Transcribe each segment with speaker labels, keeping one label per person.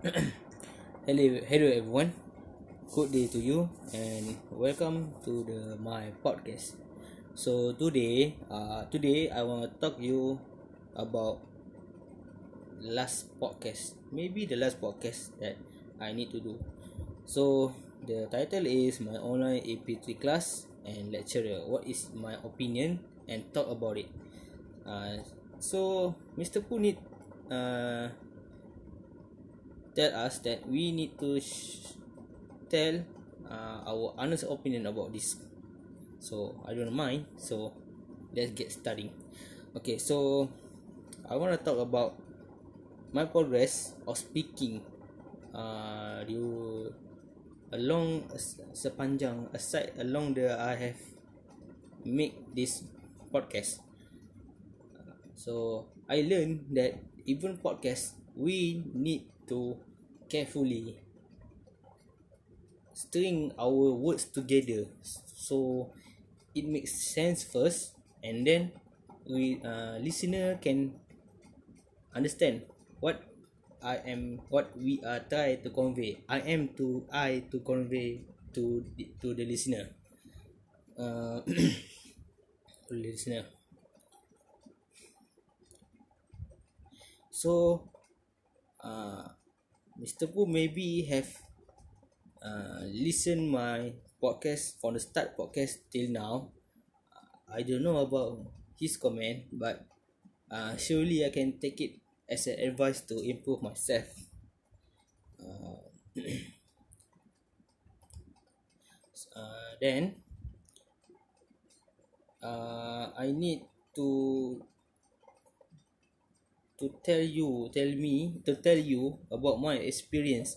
Speaker 1: hello, hello everyone. Good day to you and welcome to the my podcast. So today, uh, today I want to talk you about last podcast. Maybe the last podcast that I need to do. So the title is my online AP3 class and lecturer. What is my opinion and talk about it. Uh, so Mr. Punit uh, tell us that we need to tell uh, our honest opinion about this. So I don't mind. So let's get starting. Okay, so I want to talk about my progress of speaking. Uh, you along sepanjang aside along the I have make this podcast. So I learned that even podcast we need to carefully string our words together. So it makes sense first and then we uh, listener can understand what I am what we are try to convey. I am to I to convey to to the listener. Uh, listener. So uh, Mr. Pooh maybe have uh, listen my podcast from the start podcast till now. I don't know about his comment, but uh, surely I can take it as an advice to improve myself. Uh, uh, then uh, I need to to tell you tell me to tell you about my experience.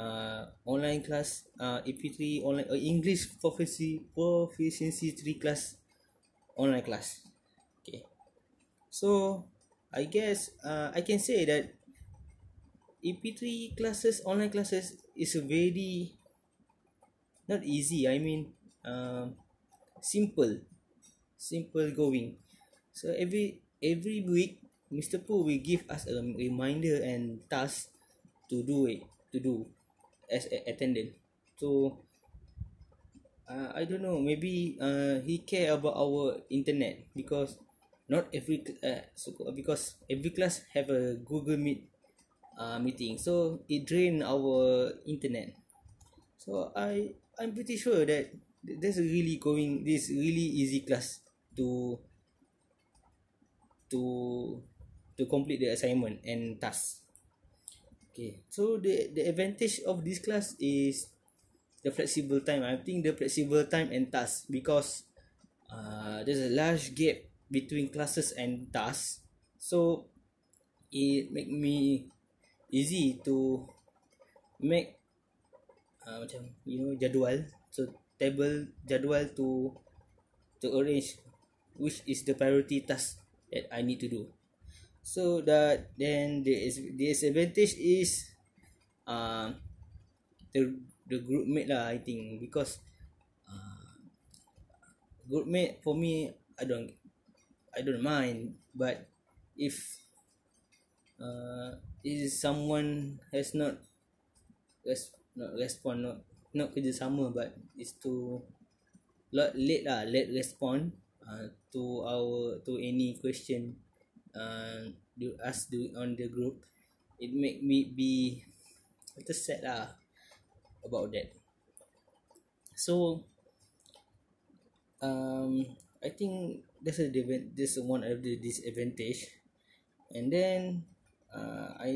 Speaker 1: Uh, online class uh, AP3 online uh, English proficiency proficiency 3 class online class. Okay. So I guess uh, I can say that EP3 classes online classes is a very not easy. I mean uh, simple simple going. So every every week Mr. Pooh will give us a reminder and task to do it to do as a attendant. So uh, I don't know maybe uh, he care about our internet because not every uh, so because every class have a Google Meet uh, meeting so it drain our internet. So I I'm pretty sure that a really going this really easy class to to to complete the assignment and task. Okay, so the the advantage of this class is the flexible time. I think the flexible time and task because uh, there's a large gap between classes and tasks. So it make me easy to make uh, macam you know jadual so table jadual to to arrange which is the priority task that I need to do so that then the disadvantage is uh, the the group mate lah I think. Because uh, group mate for me I don't I don't mind. But if uh, is someone has not res- not respond not not kerjasama but is too lot late lah late respond uh, to our to any question uh, do us do on the group it make me be little sad lah about that so um I think that's a this one of the disadvantage and then uh, I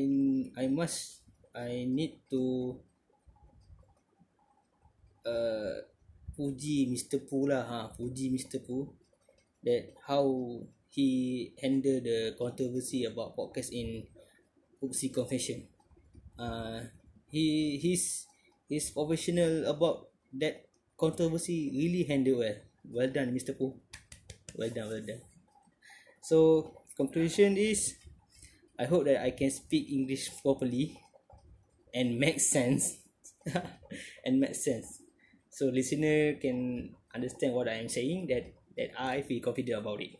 Speaker 1: I must I need to uh, puji Mr. Pooh lah ha, puji Mr. Pooh that how he handled the controversy about podcast in Oopsie Confession. Uh, he he's he's professional about that controversy really handled well. Well done, Mr. Pooh. Well done, well done. So conclusion is, I hope that I can speak English properly and make sense and make sense. So listener can understand what I am saying that that I feel confident about it.